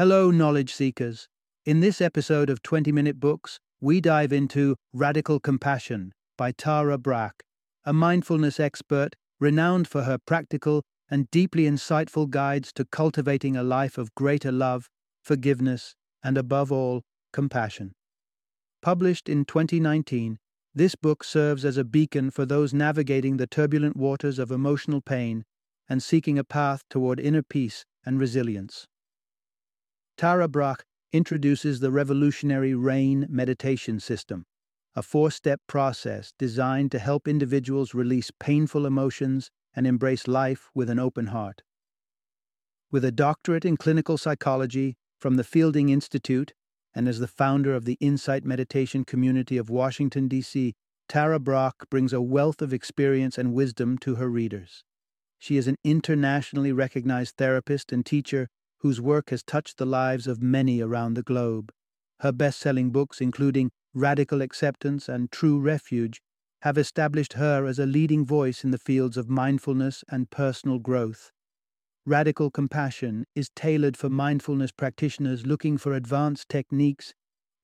Hello, knowledge seekers. In this episode of 20 Minute Books, we dive into Radical Compassion by Tara Brach, a mindfulness expert renowned for her practical and deeply insightful guides to cultivating a life of greater love, forgiveness, and above all, compassion. Published in 2019, this book serves as a beacon for those navigating the turbulent waters of emotional pain and seeking a path toward inner peace and resilience. Tara Brach introduces the revolutionary RAIN meditation system, a four step process designed to help individuals release painful emotions and embrace life with an open heart. With a doctorate in clinical psychology from the Fielding Institute and as the founder of the Insight Meditation community of Washington, D.C., Tara Brach brings a wealth of experience and wisdom to her readers. She is an internationally recognized therapist and teacher whose work has touched the lives of many around the globe. Her best selling books, including Radical Acceptance and True Refuge, have established her as a leading voice in the fields of mindfulness and personal growth. Radical Compassion is tailored for mindfulness practitioners looking for advanced techniques,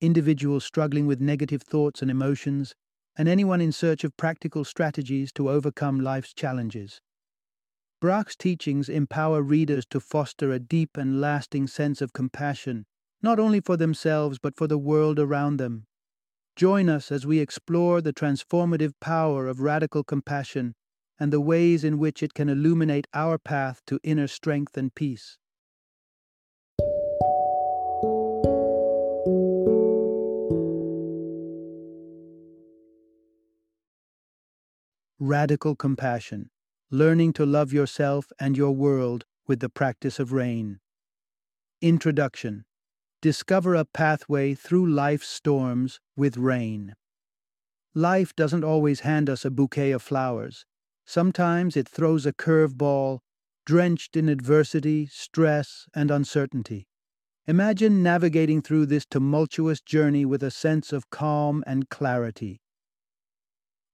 individuals struggling with negative thoughts and emotions, and anyone in search of practical strategies to overcome life's challenges. Brach's teachings empower readers to foster a deep and lasting sense of compassion, not only for themselves but for the world around them. Join us as we explore the transformative power of radical compassion and the ways in which it can illuminate our path to inner strength and peace. Radical Compassion learning to love yourself and your world with the practice of rain. Introduction Discover a pathway through life's storms with rain. Life doesn't always hand us a bouquet of flowers. Sometimes it throws a curveball, drenched in adversity, stress, and uncertainty. Imagine navigating through this tumultuous journey with a sense of calm and clarity.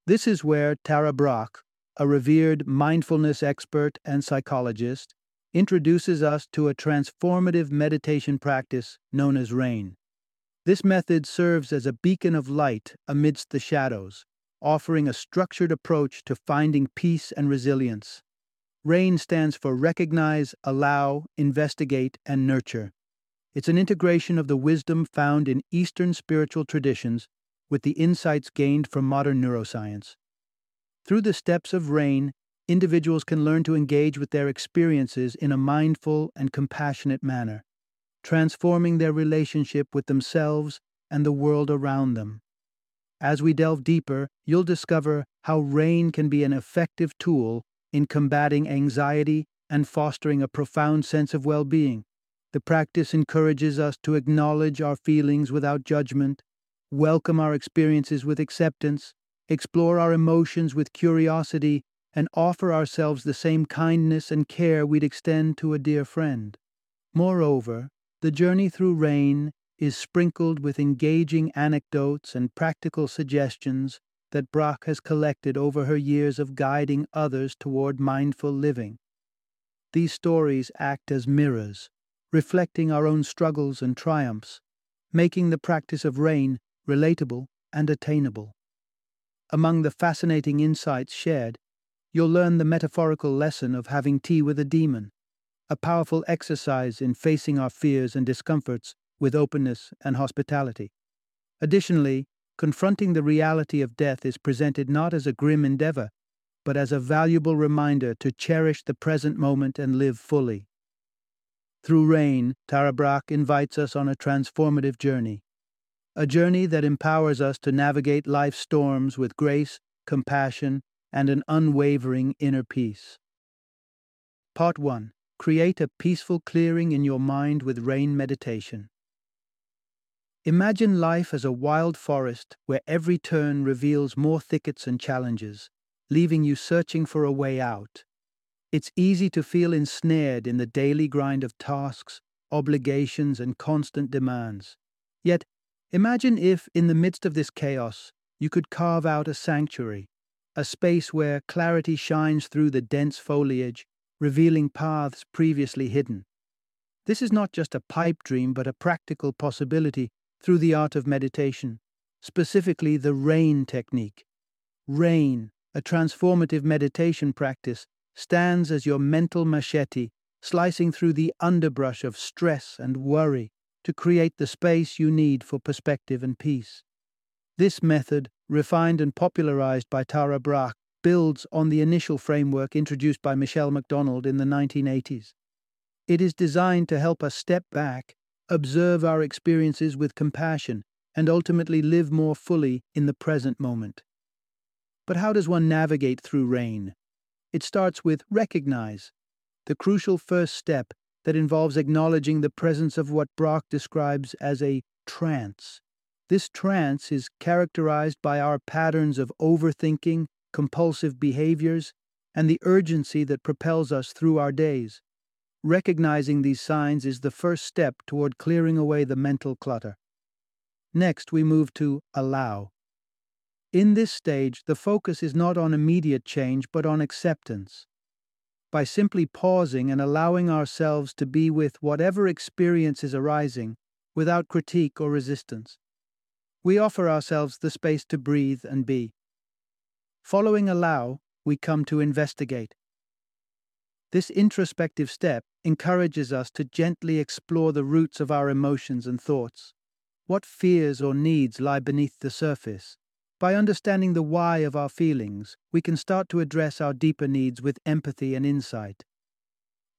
This is where Tara Brach, a revered mindfulness expert and psychologist, introduces us to a transformative meditation practice known as RAIN. This method serves as a beacon of light amidst the shadows, offering a structured approach to finding peace and resilience. RAIN stands for Recognize, Allow, Investigate, and Nurture. It's an integration of the wisdom found in Eastern spiritual traditions with the insights gained from modern neuroscience. Through the steps of RAIN, individuals can learn to engage with their experiences in a mindful and compassionate manner, transforming their relationship with themselves and the world around them. As we delve deeper, you'll discover how RAIN can be an effective tool in combating anxiety and fostering a profound sense of well being. The practice encourages us to acknowledge our feelings without judgment, welcome our experiences with acceptance, explore our emotions with curiosity, and offer ourselves the same kindness and care we'd extend to a dear friend. Moreover, the journey through rain is sprinkled with engaging anecdotes and practical suggestions that Brach has collected over her years of guiding others toward mindful living. These stories act as mirrors, reflecting our own struggles and triumphs, making the practice of rain relatable and attainable. Among the fascinating insights shared, you'll learn the metaphorical lesson of having tea with a demon, a powerful exercise in facing our fears and discomforts with openness and hospitality. Additionally, confronting the reality of death is presented not as a grim endeavor, but as a valuable reminder to cherish the present moment and live fully. Through rain, Tara Brach invites us on a transformative journey, a journey that empowers us to navigate life's storms with grace, compassion, and an unwavering inner peace. Part 1 Create a peaceful clearing in your mind with rain meditation. Imagine life as a wild forest where every turn reveals more thickets and challenges, leaving you searching for a way out. It's easy to feel ensnared in the daily grind of tasks, obligations, and constant demands. Yet, Imagine if, in the midst of this chaos, you could carve out a sanctuary, a space where clarity shines through the dense foliage, revealing paths previously hidden. This is not just a pipe dream, but a practical possibility through the art of meditation, specifically the RAIN technique. RAIN, a transformative meditation practice, stands as your mental machete, slicing through the underbrush of stress and worry to create the space you need for perspective and peace. This method, refined and popularized by Tara Brach, builds on the initial framework introduced by Michelle McDonald in the 1980s. It is designed to help us step back, observe our experiences with compassion, and ultimately live more fully in the present moment. But how does one navigate through rain? It starts with recognize, the crucial first step that involves acknowledging the presence of what Brach describes as a trance. This trance is characterized by our patterns of overthinking, compulsive behaviors, and the urgency that propels us through our days. Recognizing these signs is the first step toward clearing away the mental clutter. Next, we move to allow. In this stage, the focus is not on immediate change but on acceptance. By simply pausing and allowing ourselves to be with whatever experience is arising without critique or resistance, we offer ourselves the space to breathe and be. Following allow, we come to investigate. This introspective step encourages us to gently explore the roots of our emotions and thoughts. What fears or needs lie beneath the surface? By understanding the why of our feelings, we can start to address our deeper needs with empathy and insight.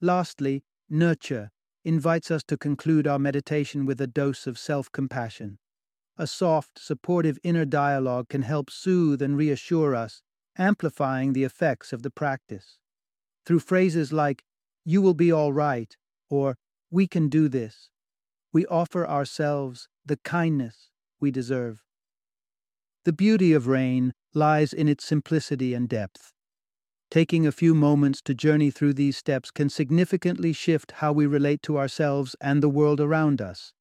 Lastly, nurture invites us to conclude our meditation with a dose of self compassion. A soft, supportive inner dialogue can help soothe and reassure us, amplifying the effects of the practice. Through phrases like, you will be all right, or we can do this, we offer ourselves the kindness we deserve. The beauty of rain lies in its simplicity and depth. Taking a few moments to journey through these steps can significantly shift how we relate to ourselves and the world around us.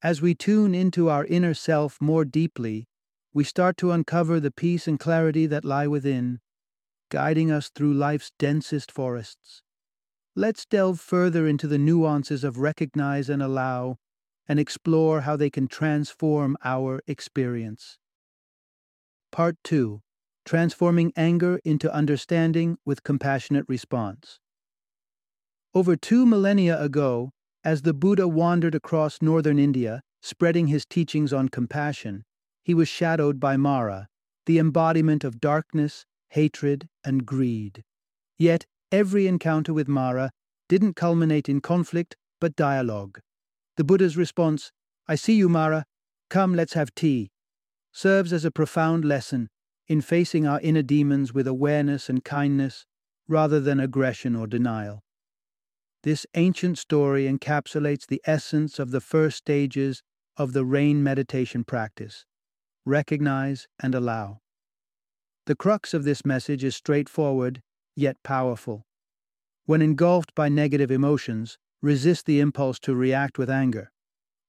As we tune into our inner self more deeply, we start to uncover the peace and clarity that lie within, guiding us through life's densest forests. Let's delve further into the nuances of recognize and allow, and explore how they can transform our experience. Part 2 Transforming Anger into Understanding with Compassionate Response. Over two millennia ago, as the Buddha wandered across northern India, spreading his teachings on compassion, he was shadowed by Mara, the embodiment of darkness, hatred, and greed. Yet, every encounter with Mara didn't culminate in conflict, but dialogue. The Buddha's response, I see you, Mara, come, let's have tea, serves as a profound lesson in facing our inner demons with awareness and kindness rather than aggression or denial. This ancient story encapsulates the essence of the first stages of the rain meditation practice recognize and allow. The crux of this message is straightforward, yet powerful. When engulfed by negative emotions, resist the impulse to react with anger.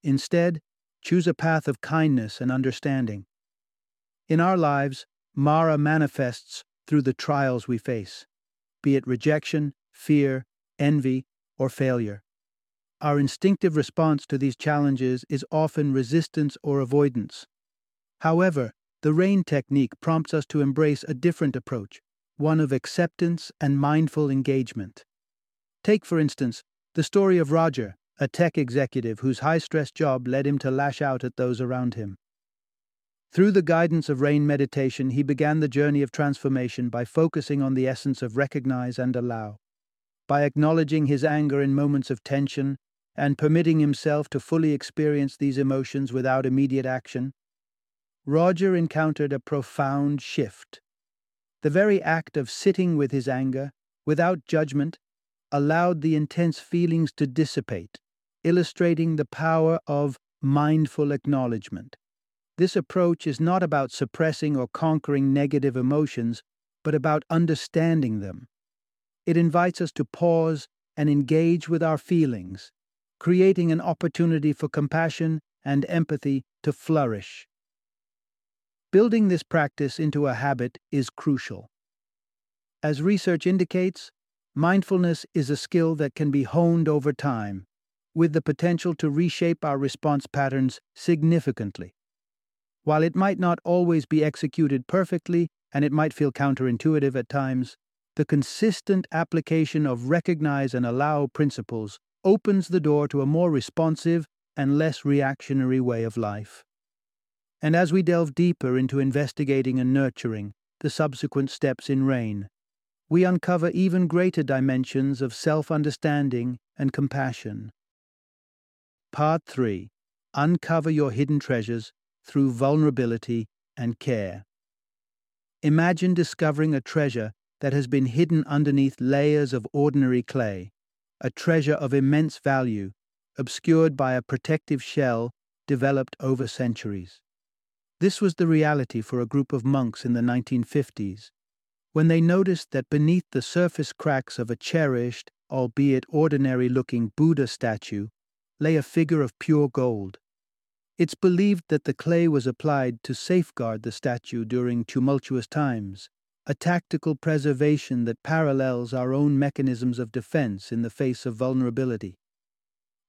Instead, choose a path of kindness and understanding. In our lives, Mara manifests through the trials we face, be it rejection, fear, envy, or failure. Our instinctive response to these challenges is often resistance or avoidance. However, the RAIN technique prompts us to embrace a different approach, one of acceptance and mindful engagement. Take, for instance, the story of Roger, a tech executive whose high stress job led him to lash out at those around him. Through the guidance of RAIN meditation, he began the journey of transformation by focusing on the essence of recognize and allow by acknowledging his anger in moments of tension and permitting himself to fully experience these emotions without immediate action, Roger encountered a profound shift. The very act of sitting with his anger, without judgment, allowed the intense feelings to dissipate, illustrating the power of mindful acknowledgement. This approach is not about suppressing or conquering negative emotions, but about understanding them it invites us to pause and engage with our feelings, creating an opportunity for compassion and empathy to flourish. Building this practice into a habit is crucial. As research indicates, mindfulness is a skill that can be honed over time, with the potential to reshape our response patterns significantly. While it might not always be executed perfectly and it might feel counterintuitive at times, the consistent application of recognize and allow principles opens the door to a more responsive and less reactionary way of life. And as we delve deeper into investigating and nurturing the subsequent steps in RAIN, we uncover even greater dimensions of self understanding and compassion. Part 3 Uncover Your Hidden Treasures Through Vulnerability and Care. Imagine discovering a treasure that has been hidden underneath layers of ordinary clay, a treasure of immense value, obscured by a protective shell developed over centuries. This was the reality for a group of monks in the 1950s, when they noticed that beneath the surface cracks of a cherished, albeit ordinary looking Buddha statue, lay a figure of pure gold. It's believed that the clay was applied to safeguard the statue during tumultuous times, a tactical preservation that parallels our own mechanisms of defense in the face of vulnerability.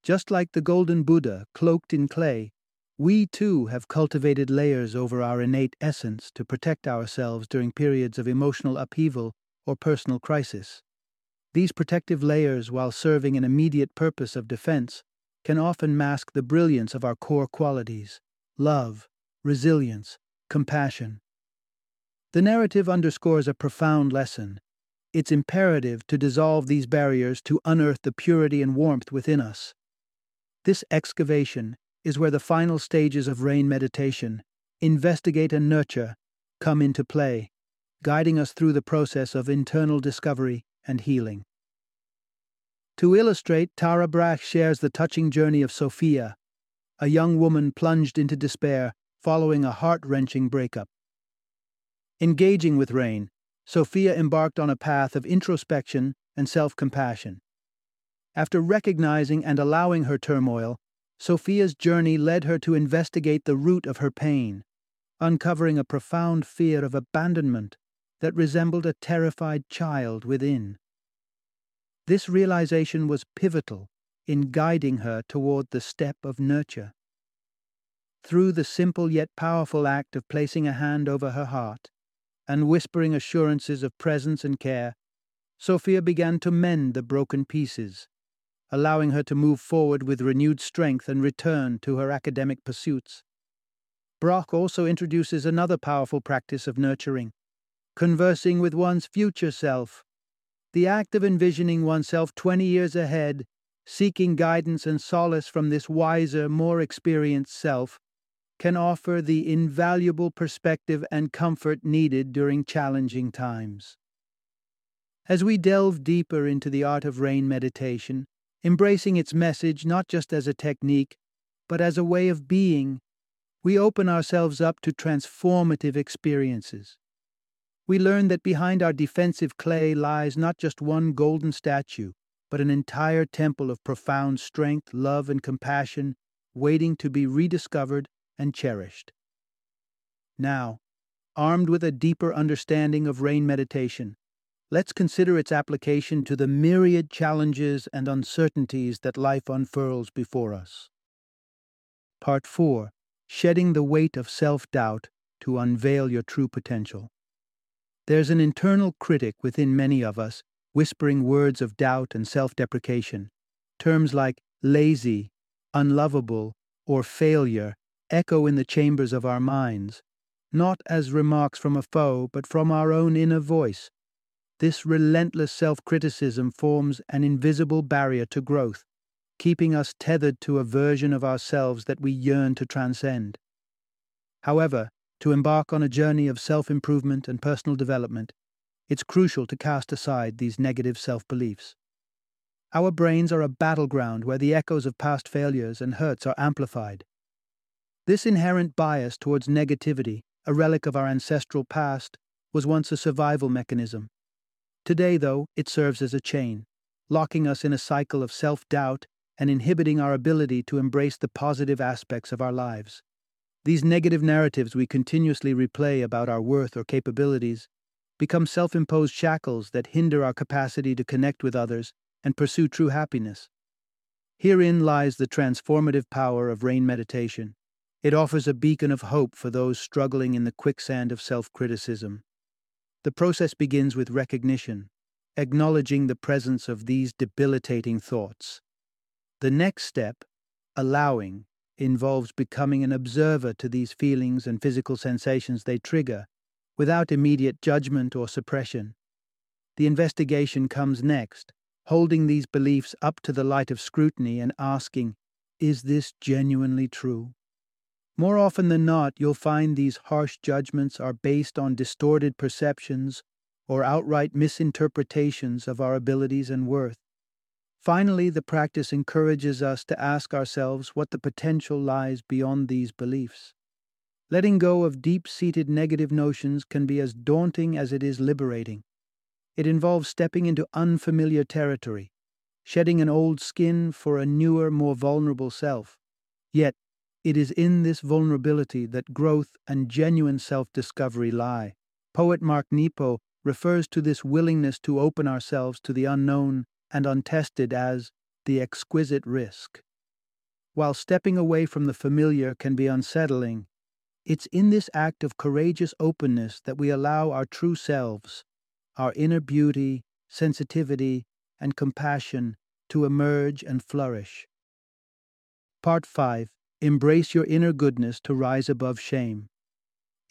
Just like the golden Buddha cloaked in clay, we too have cultivated layers over our innate essence to protect ourselves during periods of emotional upheaval or personal crisis. These protective layers, while serving an immediate purpose of defense, can often mask the brilliance of our core qualities love, resilience, compassion. The narrative underscores a profound lesson. It's imperative to dissolve these barriers to unearth the purity and warmth within us. This excavation is where the final stages of rain meditation, investigate and nurture, come into play, guiding us through the process of internal discovery and healing. To illustrate, Tara Brach shares the touching journey of Sophia, a young woman plunged into despair following a heart wrenching breakup. Engaging with rain, Sophia embarked on a path of introspection and self compassion. After recognizing and allowing her turmoil, Sophia's journey led her to investigate the root of her pain, uncovering a profound fear of abandonment that resembled a terrified child within. This realization was pivotal in guiding her toward the step of nurture. Through the simple yet powerful act of placing a hand over her heart and whispering assurances of presence and care, Sophia began to mend the broken pieces allowing her to move forward with renewed strength and return to her academic pursuits. Brach also introduces another powerful practice of nurturing conversing with one's future self. The act of envisioning oneself 20 years ahead, seeking guidance and solace from this wiser, more experienced self, can offer the invaluable perspective and comfort needed during challenging times. As we delve deeper into the art of rain meditation, embracing its message not just as a technique, but as a way of being, we open ourselves up to transformative experiences. We learn that behind our defensive clay lies not just one golden statue, but an entire temple of profound strength, love, and compassion waiting to be rediscovered and cherished. Now, armed with a deeper understanding of rain meditation, let's consider its application to the myriad challenges and uncertainties that life unfurls before us. Part 4 Shedding the Weight of Self Doubt to Unveil Your True Potential. There's an internal critic within many of us whispering words of doubt and self deprecation. Terms like lazy, unlovable, or failure echo in the chambers of our minds, not as remarks from a foe, but from our own inner voice this relentless self criticism forms an invisible barrier to growth, keeping us tethered to a version of ourselves that we yearn to transcend. However, to embark on a journey of self improvement and personal development, it's crucial to cast aside these negative self beliefs. Our brains are a battleground where the echoes of past failures and hurts are amplified. This inherent bias towards negativity, a relic of our ancestral past, was once a survival mechanism Today, though, it serves as a chain, locking us in a cycle of self doubt and inhibiting our ability to embrace the positive aspects of our lives. These negative narratives we continuously replay about our worth or capabilities become self imposed shackles that hinder our capacity to connect with others and pursue true happiness. Herein lies the transformative power of rain meditation. It offers a beacon of hope for those struggling in the quicksand of self criticism. The process begins with recognition, acknowledging the presence of these debilitating thoughts. The next step, allowing, involves becoming an observer to these feelings and physical sensations they trigger, without immediate judgment or suppression. The investigation comes next, holding these beliefs up to the light of scrutiny and asking, Is this genuinely true? More often than not, you'll find these harsh judgments are based on distorted perceptions or outright misinterpretations of our abilities and worth. Finally, the practice encourages us to ask ourselves what the potential lies beyond these beliefs. Letting go of deep seated negative notions can be as daunting as it is liberating. It involves stepping into unfamiliar territory, shedding an old skin for a newer, more vulnerable self. Yet, it is in this vulnerability that growth and genuine self discovery lie. Poet Mark Nepo refers to this willingness to open ourselves to the unknown and untested as the exquisite risk. While stepping away from the familiar can be unsettling, it's in this act of courageous openness that we allow our true selves, our inner beauty, sensitivity, and compassion to emerge and flourish. Part 5 Embrace your inner goodness to rise above shame.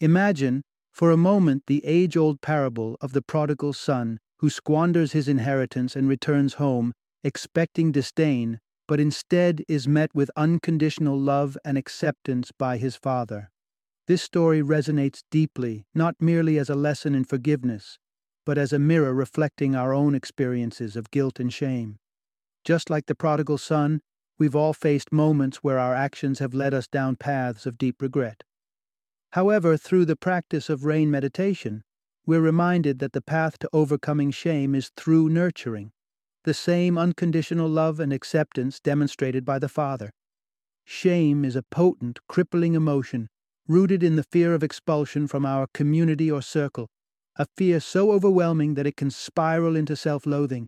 Imagine, for a moment, the age old parable of the prodigal son who squanders his inheritance and returns home, expecting disdain, but instead is met with unconditional love and acceptance by his father. This story resonates deeply, not merely as a lesson in forgiveness, but as a mirror reflecting our own experiences of guilt and shame. Just like the prodigal son, We've all faced moments where our actions have led us down paths of deep regret. However, through the practice of rain meditation, we're reminded that the path to overcoming shame is through nurturing, the same unconditional love and acceptance demonstrated by the Father. Shame is a potent, crippling emotion rooted in the fear of expulsion from our community or circle, a fear so overwhelming that it can spiral into self loathing.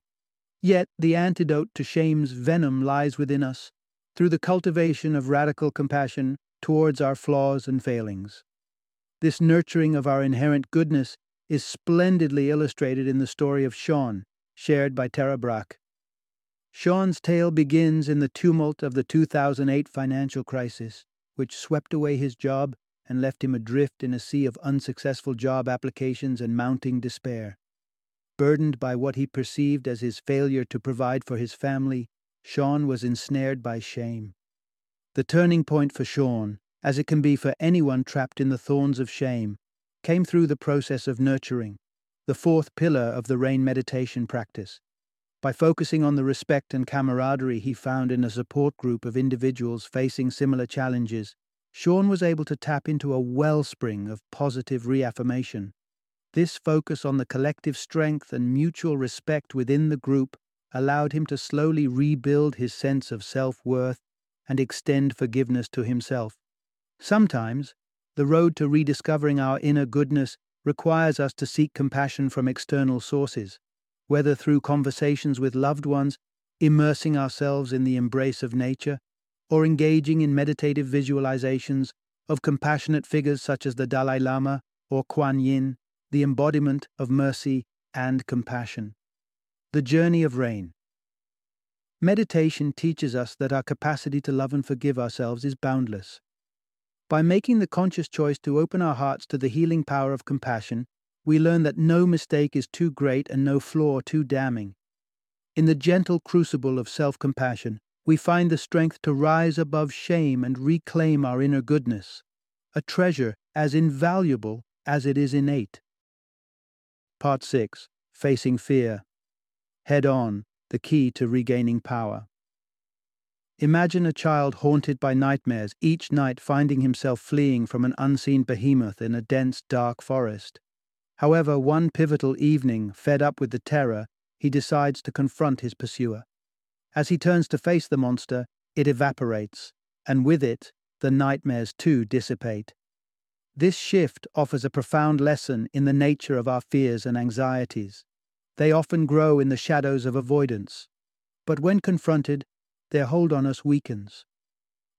Yet the antidote to shame's venom lies within us, through the cultivation of radical compassion towards our flaws and failings. This nurturing of our inherent goodness is splendidly illustrated in the story of Sean, shared by Tara Brach. Sean's tale begins in the tumult of the 2008 financial crisis, which swept away his job and left him adrift in a sea of unsuccessful job applications and mounting despair. Burdened by what he perceived as his failure to provide for his family, Sean was ensnared by shame. The turning point for Sean, as it can be for anyone trapped in the thorns of shame, came through the process of nurturing, the fourth pillar of the RAIN meditation practice. By focusing on the respect and camaraderie he found in a support group of individuals facing similar challenges, Sean was able to tap into a wellspring of positive reaffirmation. This focus on the collective strength and mutual respect within the group allowed him to slowly rebuild his sense of self worth and extend forgiveness to himself. Sometimes, the road to rediscovering our inner goodness requires us to seek compassion from external sources, whether through conversations with loved ones, immersing ourselves in the embrace of nature, or engaging in meditative visualizations of compassionate figures such as the Dalai Lama or Kuan Yin the embodiment of mercy and compassion. The Journey of Rain. Meditation teaches us that our capacity to love and forgive ourselves is boundless. By making the conscious choice to open our hearts to the healing power of compassion, we learn that no mistake is too great and no flaw too damning. In the gentle crucible of self compassion, we find the strength to rise above shame and reclaim our inner goodness, a treasure as invaluable as it is innate. Part 6 Facing Fear Head On The Key to Regaining Power. Imagine a child haunted by nightmares, each night finding himself fleeing from an unseen behemoth in a dense, dark forest. However, one pivotal evening, fed up with the terror, he decides to confront his pursuer. As he turns to face the monster, it evaporates, and with it, the nightmares too dissipate. This shift offers a profound lesson in the nature of our fears and anxieties. They often grow in the shadows of avoidance. But when confronted, their hold on us weakens.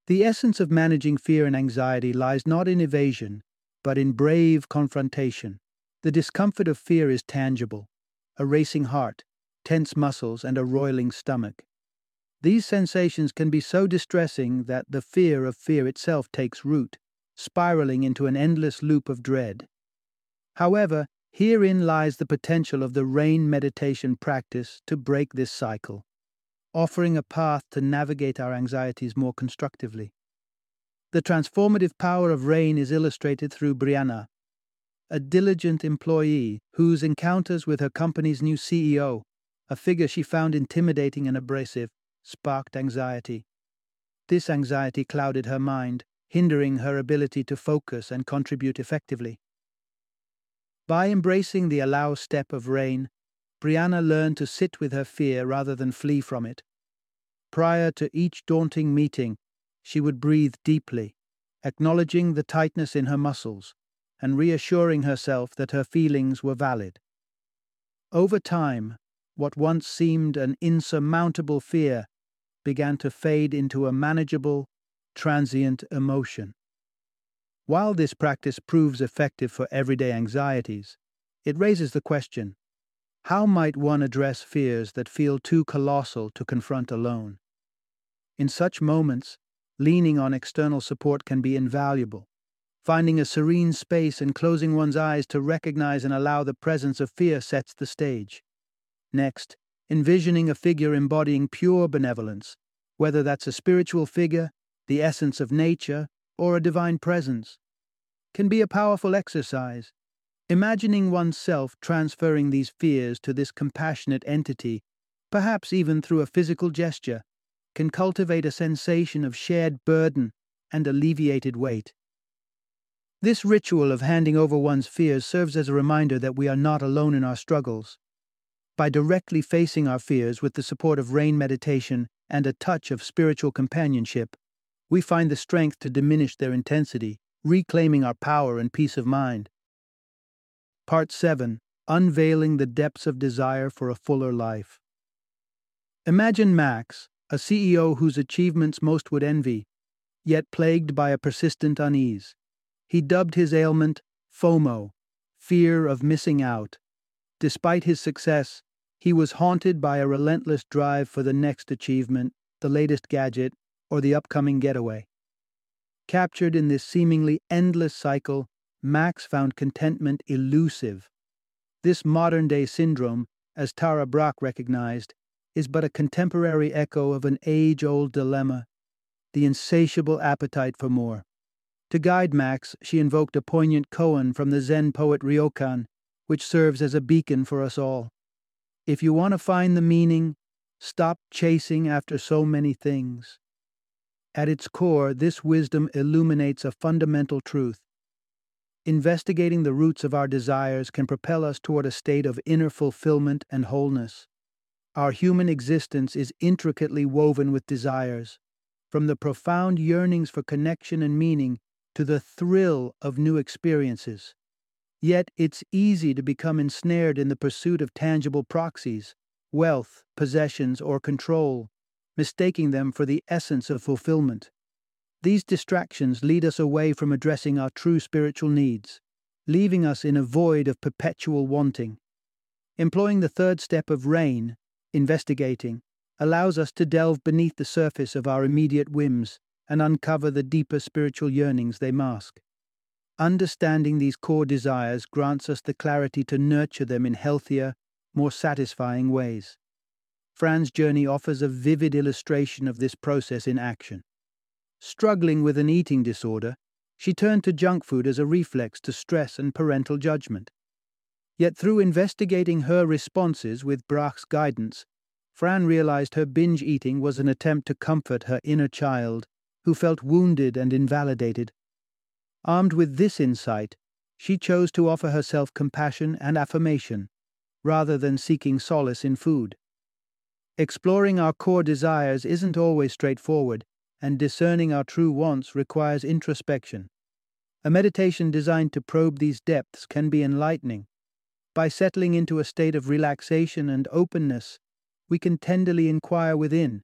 The essence of managing fear and anxiety lies not in evasion, but in brave confrontation. The discomfort of fear is tangible a racing heart, tense muscles, and a roiling stomach. These sensations can be so distressing that the fear of fear itself takes root, spiraling into an endless loop of dread. However, herein lies the potential of the rain meditation practice to break this cycle, offering a path to navigate our anxieties more constructively. The transformative power of rain is illustrated through Brianna, a diligent employee whose encounters with her company's new CEO, a figure she found intimidating and abrasive, sparked anxiety. This anxiety clouded her mind, hindering her ability to focus and contribute effectively. By embracing the allow step of rain, Brianna learned to sit with her fear rather than flee from it. Prior to each daunting meeting, she would breathe deeply, acknowledging the tightness in her muscles and reassuring herself that her feelings were valid. Over time, what once seemed an insurmountable fear began to fade into a manageable, transient emotion. While this practice proves effective for everyday anxieties, it raises the question how might one address fears that feel too colossal to confront alone? In such moments, leaning on external support can be invaluable Finding a serene space and closing one's eyes to recognize and allow the presence of fear sets the stage. Next, envisioning a figure embodying pure benevolence, whether that's a spiritual figure, the essence of nature, or a divine presence, can be a powerful exercise. Imagining oneself transferring these fears to this compassionate entity, perhaps even through a physical gesture, can cultivate a sensation of shared burden and alleviated weight. This ritual of handing over one's fears serves as a reminder that we are not alone in our struggles. By directly facing our fears with the support of rain meditation and a touch of spiritual companionship, we find the strength to diminish their intensity, reclaiming our power and peace of mind. Part 7 Unveiling the Depths of Desire for a Fuller Life. Imagine Max, a CEO whose achievements most would envy, yet plagued by a persistent unease. He dubbed his ailment FOMO, fear of missing out. Despite his success, he was haunted by a relentless drive for the next achievement, the latest gadget, or the upcoming getaway. Captured in this seemingly endless cycle, Max found contentment elusive. This modern day syndrome, as Tara Brach recognized, is but a contemporary echo of an age old dilemma the insatiable appetite for more. To guide Max, she invoked a poignant koan from the Zen poet Ryokan, which serves as a beacon for us all. If you want to find the meaning, stop chasing after so many things. At its core, this wisdom illuminates a fundamental truth. Investigating the roots of our desires can propel us toward a state of inner fulfillment and wholeness. Our human existence is intricately woven with desires, from the profound yearnings for connection and meaning to the thrill of new experiences. Yet it's easy to become ensnared in the pursuit of tangible proxies, wealth, possessions, or control, mistaking them for the essence of fulfillment. These distractions lead us away from addressing our true spiritual needs, leaving us in a void of perpetual wanting. Employing the third step of RAIN, investigating, allows us to delve beneath the surface of our immediate whims and uncover the deeper spiritual yearnings they mask. Understanding these core desires grants us the clarity to nurture them in healthier, more satisfying ways. Fran's journey offers a vivid illustration of this process in action. Struggling with an eating disorder, she turned to junk food as a reflex to stress and parental judgment. Yet through investigating her responses with Brach's guidance, Fran realized her binge eating was an attempt to comfort her inner child who felt wounded and invalidated. Armed with this insight, she chose to offer herself compassion and affirmation, rather than seeking solace in food. Exploring our core desires isn't always straightforward, and discerning our true wants requires introspection. A meditation designed to probe these depths can be enlightening. By settling into a state of relaxation and openness, we can tenderly inquire within,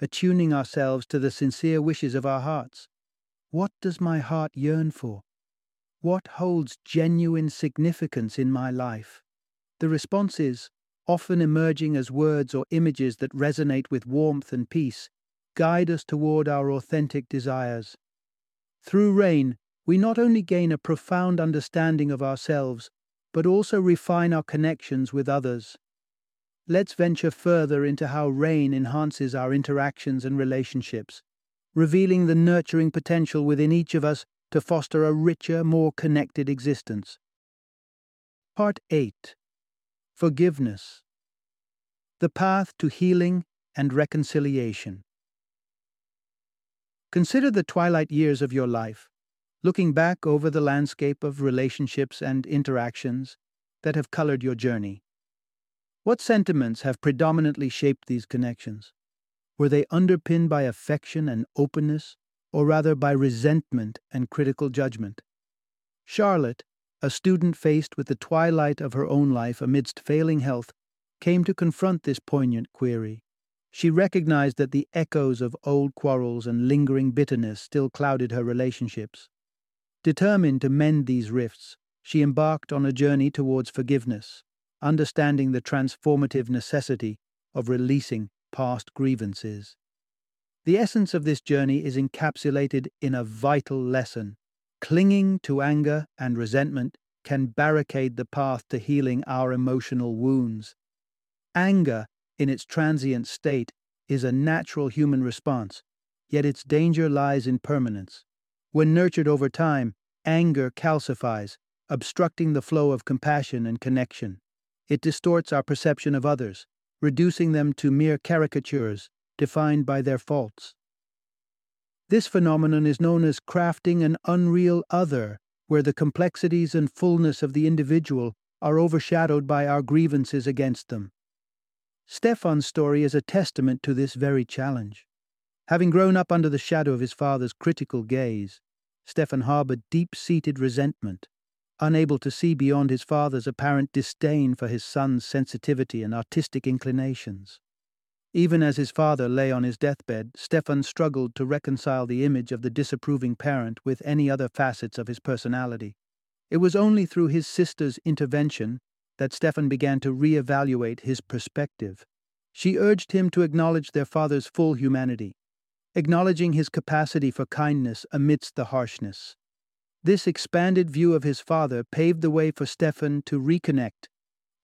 attuning ourselves to the sincere wishes of our hearts. What does my heart yearn for? What holds genuine significance in my life? The responses, often emerging as words or images that resonate with warmth and peace, guide us toward our authentic desires. Through rain, we not only gain a profound understanding of ourselves, but also refine our connections with others. Let's venture further into how rain enhances our interactions and relationships, revealing the nurturing potential within each of us to foster a richer, more connected existence. Part 8 Forgiveness The Path to Healing and Reconciliation. Consider the twilight years of your life, looking back over the landscape of relationships and interactions that have colored your journey. What sentiments have predominantly shaped these connections? Were they underpinned by affection and openness, or rather by resentment and critical judgment? Charlotte, a student faced with the twilight of her own life amidst failing health, came to confront this poignant query. She recognized that the echoes of old quarrels and lingering bitterness still clouded her relationships. Determined to mend these rifts, she embarked on a journey towards forgiveness, understanding the transformative necessity of releasing past grievances. The essence of this journey is encapsulated in a vital lesson. Clinging to anger and resentment can barricade the path to healing our emotional wounds. Anger, in its transient state, is a natural human response, yet its danger lies in permanence. When nurtured over time, anger calcifies, obstructing the flow of compassion and connection. It distorts our perception of others, reducing them to mere caricatures defined by their faults. This phenomenon is known as crafting an unreal other, where the complexities and fullness of the individual are overshadowed by our grievances against them. Stefan's story is a testament to this very challenge. Having grown up under the shadow of his father's critical gaze, Stefan harbored deep seated resentment unable to see beyond his father's apparent disdain for his son's sensitivity and artistic inclinations. Even as his father lay on his deathbed, Stefan struggled to reconcile the image of the disapproving parent with any other facets of his personality. It was only through his sister's intervention that Stefan began to re-evaluate his perspective. She urged him to acknowledge their father's full humanity, acknowledging his capacity for kindness amidst the harshness. This expanded view of his father paved the way for Stefan to reconnect,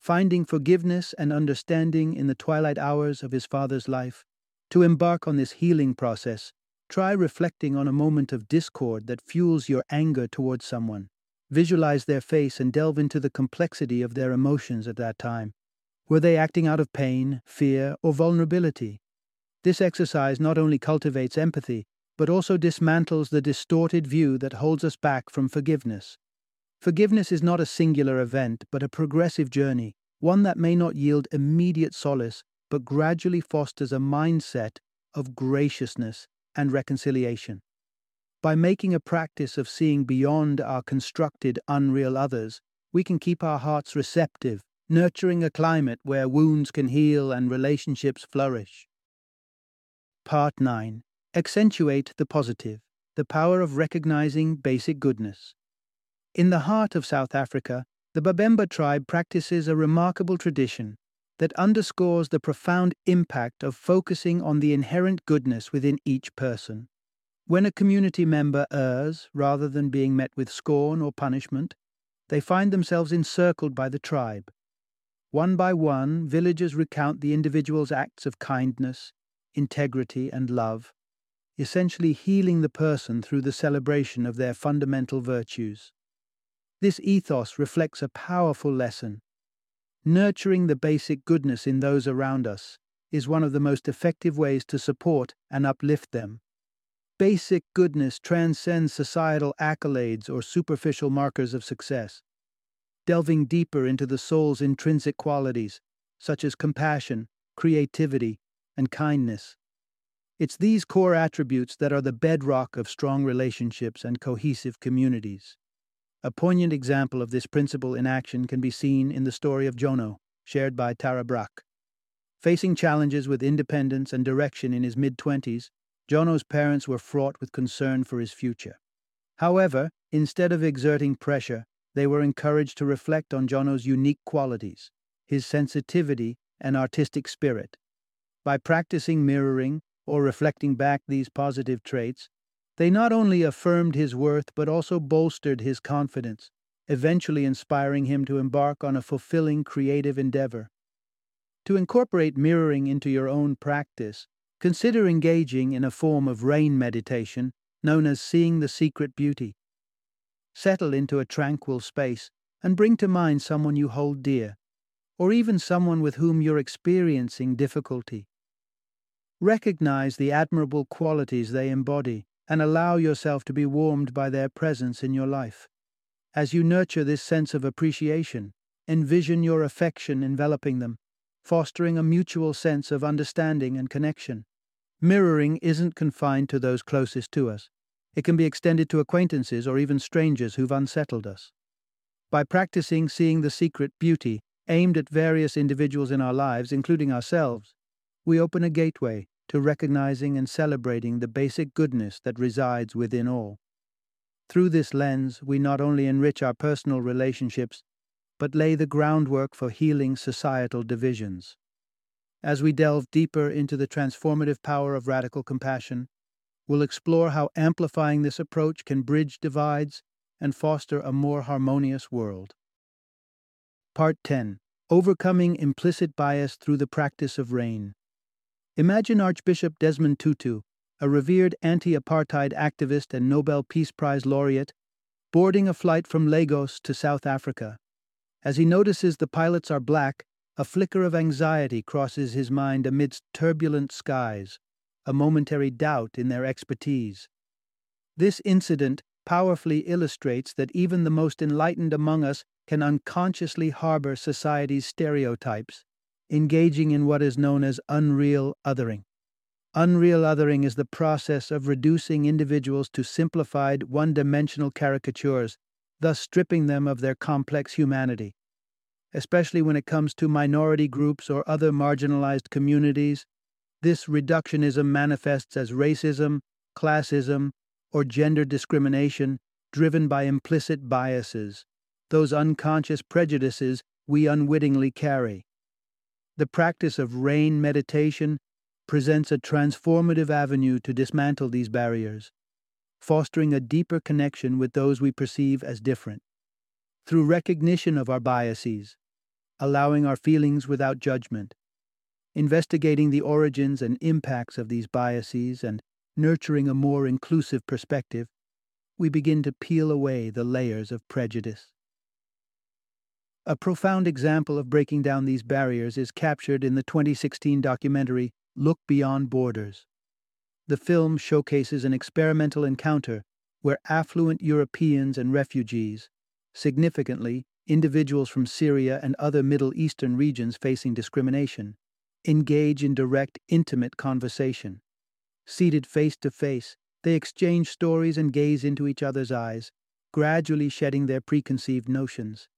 finding forgiveness and understanding in the twilight hours of his father's life. To embark on this healing process, try reflecting on a moment of discord that fuels your anger towards someone. Visualize their face and delve into the complexity of their emotions at that time. Were they acting out of pain, fear, or vulnerability? This exercise not only cultivates empathy, but also dismantles the distorted view that holds us back from forgiveness. Forgiveness is not a singular event, but a progressive journey, one that may not yield immediate solace, but gradually fosters a mindset of graciousness and reconciliation. By making a practice of seeing beyond our constructed, unreal others, we can keep our hearts receptive, nurturing a climate where wounds can heal and relationships flourish. Part 9 accentuate the positive, the power of recognizing basic goodness. In the heart of South Africa, the Babemba tribe practices a remarkable tradition that underscores the profound impact of focusing on the inherent goodness within each person. When a community member errs, rather than being met with scorn or punishment, they find themselves encircled by the tribe. One by one, villagers recount the individual's acts of kindness, integrity, and love, essentially healing the person through the celebration of their fundamental virtues. This ethos reflects a powerful lesson. Nurturing the basic goodness in those around us is one of the most effective ways to support and uplift them. Basic goodness transcends societal accolades or superficial markers of success. Delving deeper into the soul's intrinsic qualities, such as compassion, creativity, and kindness, it's these core attributes that are the bedrock of strong relationships and cohesive communities. A poignant example of this principle in action can be seen in the story of Jono, shared by Tara Brach. Facing challenges with independence and direction in his mid 20s, Jono's parents were fraught with concern for his future. However, instead of exerting pressure, they were encouraged to reflect on Jono's unique qualities, his sensitivity and artistic spirit. By practicing mirroring or reflecting back these positive traits, they not only affirmed his worth but also bolstered his confidence, eventually inspiring him to embark on a fulfilling creative endeavor. To incorporate mirroring into your own practice, consider engaging in a form of rain meditation known as seeing the secret beauty. Settle into a tranquil space and bring to mind someone you hold dear, or even someone with whom you're experiencing difficulty. Recognize the admirable qualities they embody and allow yourself to be warmed by their presence in your life. As you nurture this sense of appreciation, envision your affection enveloping them, fostering a mutual sense of understanding and connection. Mirroring isn't confined to those closest to us. It can be extended to acquaintances or even strangers who've unsettled us. By practicing seeing the secret beauty aimed at various individuals in our lives, including ourselves, we open a gateway to recognizing and celebrating the basic goodness that resides within all. Through this lens, we not only enrich our personal relationships, but lay the groundwork for healing societal divisions. As we delve deeper into the transformative power of radical compassion, we'll explore how amplifying this approach can bridge divides and foster a more harmonious world. Part 10 Overcoming Implicit Bias Through the Practice of RAIN. Imagine Archbishop Desmond Tutu, a revered anti apartheid activist and Nobel Peace Prize laureate, boarding a flight from Lagos to South Africa. As he notices the pilots are black, a flicker of anxiety crosses his mind amidst turbulent skies, a momentary doubt in their expertise. This incident powerfully illustrates that even the most enlightened among us can unconsciously harbor society's stereotypes engaging in what is known as unreal othering. Unreal othering is the process of reducing individuals to simplified, one dimensional caricatures, thus stripping them of their complex humanity. Especially when it comes to minority groups or other marginalized communities, this reductionism manifests as racism, classism, or gender discrimination driven by implicit biases, those unconscious prejudices we unwittingly carry. The practice of rain meditation presents a transformative avenue to dismantle these barriers, fostering a deeper connection with those we perceive as different. Through recognition of our biases, allowing our feelings without judgment, investigating the origins and impacts of these biases, and nurturing a more inclusive perspective, we begin to peel away the layers of prejudice. A profound example of breaking down these barriers is captured in the 2016 documentary Look Beyond Borders. The film showcases an experimental encounter where affluent Europeans and refugees, significantly individuals from Syria and other Middle Eastern regions facing discrimination, engage in direct, intimate conversation. Seated face to face, they exchange stories and gaze into each other's eyes, gradually shedding their preconceived notions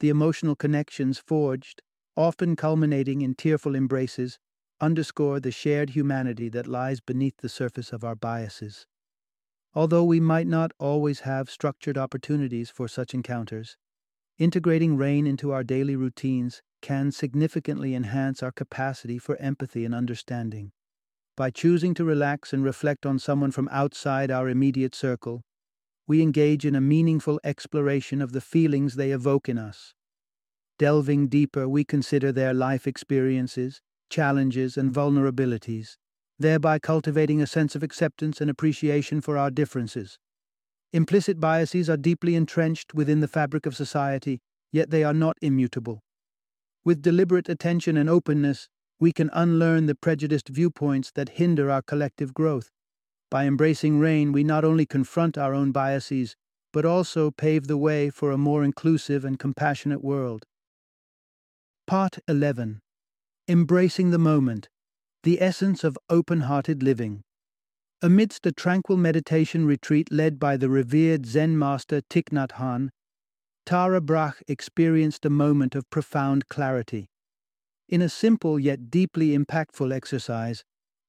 the emotional connections forged, often culminating in tearful embraces, underscore the shared humanity that lies beneath the surface of our biases. Although we might not always have structured opportunities for such encounters, integrating rain into our daily routines can significantly enhance our capacity for empathy and understanding. By choosing to relax and reflect on someone from outside our immediate circle, we engage in a meaningful exploration of the feelings they evoke in us. Delving deeper, we consider their life experiences, challenges, and vulnerabilities, thereby cultivating a sense of acceptance and appreciation for our differences. Implicit biases are deeply entrenched within the fabric of society, yet they are not immutable. With deliberate attention and openness, we can unlearn the prejudiced viewpoints that hinder our collective growth. By embracing rain, we not only confront our own biases, but also pave the way for a more inclusive and compassionate world. Part 11 Embracing the Moment The Essence of Open Hearted Living. Amidst a tranquil meditation retreat led by the revered Zen master Thich Nhat Hanh, Tara Brach experienced a moment of profound clarity. In a simple yet deeply impactful exercise,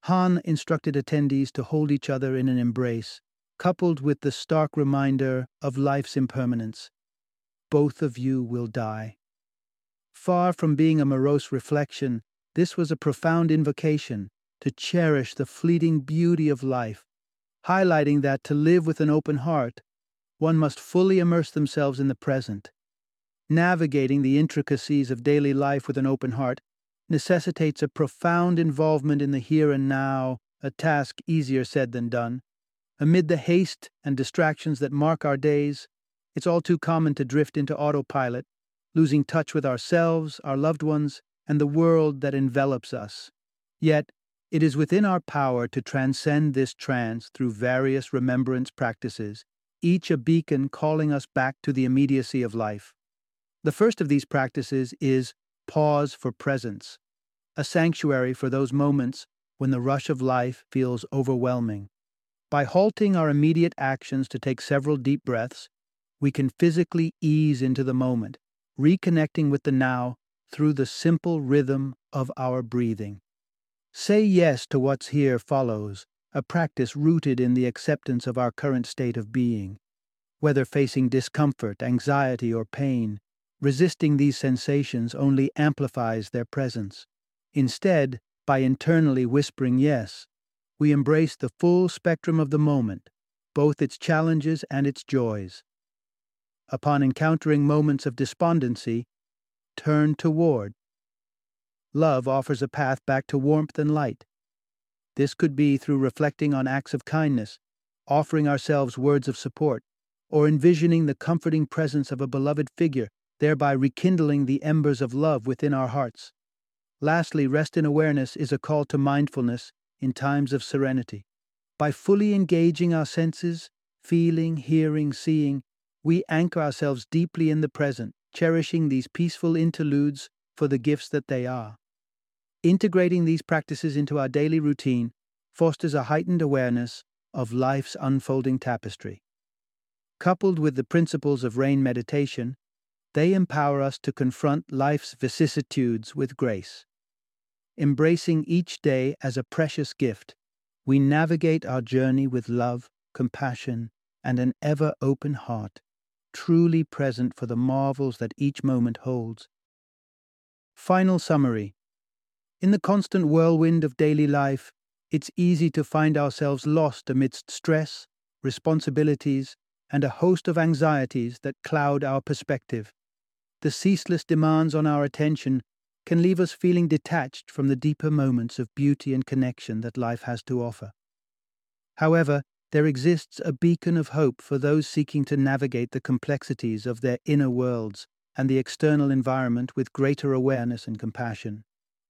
Hanh instructed attendees to hold each other in an embrace, coupled with the stark reminder of life's impermanence. Both of you will die. Far from being a morose reflection, this was a profound invocation to cherish the fleeting beauty of life, highlighting that to live with an open heart, one must fully immerse themselves in the present. Navigating the intricacies of daily life with an open heart necessitates a profound involvement in the here and now, a task easier said than done. Amid the haste and distractions that mark our days, it's all too common to drift into autopilot, losing touch with ourselves, our loved ones, and the world that envelops us. Yet, it is within our power to transcend this trance through various remembrance practices, each a beacon calling us back to the immediacy of life. The first of these practices is pause for presence, a sanctuary for those moments when the rush of life feels overwhelming. By halting our immediate actions to take several deep breaths, we can physically ease into the moment, reconnecting with the now through the simple rhythm of our breathing. Say yes to what's here follows, a practice rooted in the acceptance of our current state of being. Whether facing discomfort, anxiety, or pain, Resisting these sensations only amplifies their presence. Instead, by internally whispering yes, we embrace the full spectrum of the moment, both its challenges and its joys. Upon encountering moments of despondency, turn toward. Love offers a path back to warmth and light. This could be through reflecting on acts of kindness, offering ourselves words of support, or envisioning the comforting presence of a beloved figure thereby rekindling the embers of love within our hearts. Lastly, rest in awareness is a call to mindfulness in times of serenity. By fully engaging our senses, feeling, hearing, seeing, we anchor ourselves deeply in the present, cherishing these peaceful interludes for the gifts that they are. Integrating these practices into our daily routine fosters a heightened awareness of life's unfolding tapestry. Coupled with the principles of rain meditation, they empower us to confront life's vicissitudes with grace. Embracing each day as a precious gift, we navigate our journey with love, compassion, and an ever open heart, truly present for the marvels that each moment holds. Final summary In the constant whirlwind of daily life, it's easy to find ourselves lost amidst stress, responsibilities, and a host of anxieties that cloud our perspective the ceaseless demands on our attention can leave us feeling detached from the deeper moments of beauty and connection that life has to offer. However, there exists a beacon of hope for those seeking to navigate the complexities of their inner worlds and the external environment with greater awareness and compassion.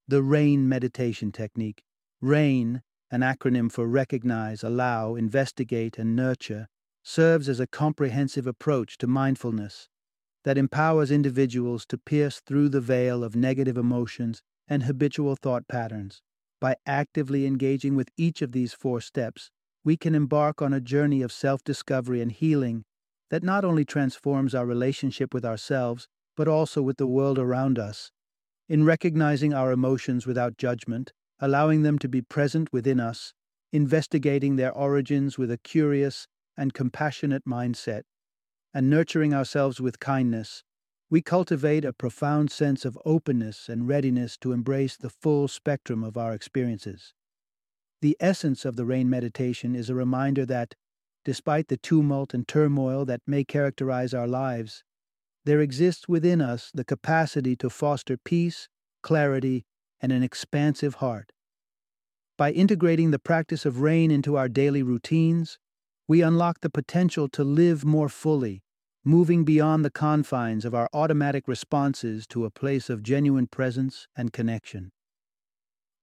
The RAIN meditation technique. RAIN, an acronym for recognize, allow, investigate, and nurture, serves as a comprehensive approach to mindfulness that empowers individuals to pierce through the veil of negative emotions and habitual thought patterns. By actively engaging with each of these four steps, we can embark on a journey of self discovery and healing that not only transforms our relationship with ourselves, but also with the world around us. In recognizing our emotions without judgment, allowing them to be present within us, investigating their origins with a curious and compassionate mindset, and nurturing ourselves with kindness, we cultivate a profound sense of openness and readiness to embrace the full spectrum of our experiences. The essence of the rain meditation is a reminder that, despite the tumult and turmoil that may characterize our lives, there exists within us the capacity to foster peace, clarity, and an expansive heart. By integrating the practice of rain into our daily routines, we unlock the potential to live more fully, moving beyond the confines of our automatic responses to a place of genuine presence and connection.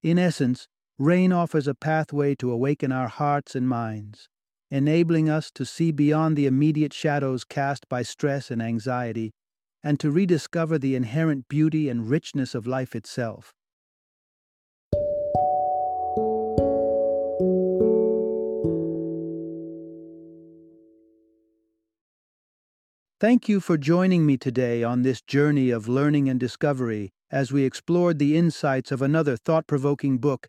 In essence, rain offers a pathway to awaken our hearts and minds, enabling us to see beyond the immediate shadows cast by stress and anxiety and to rediscover the inherent beauty and richness of life itself. Thank you for joining me today on this journey of learning and discovery as we explored the insights of another thought provoking book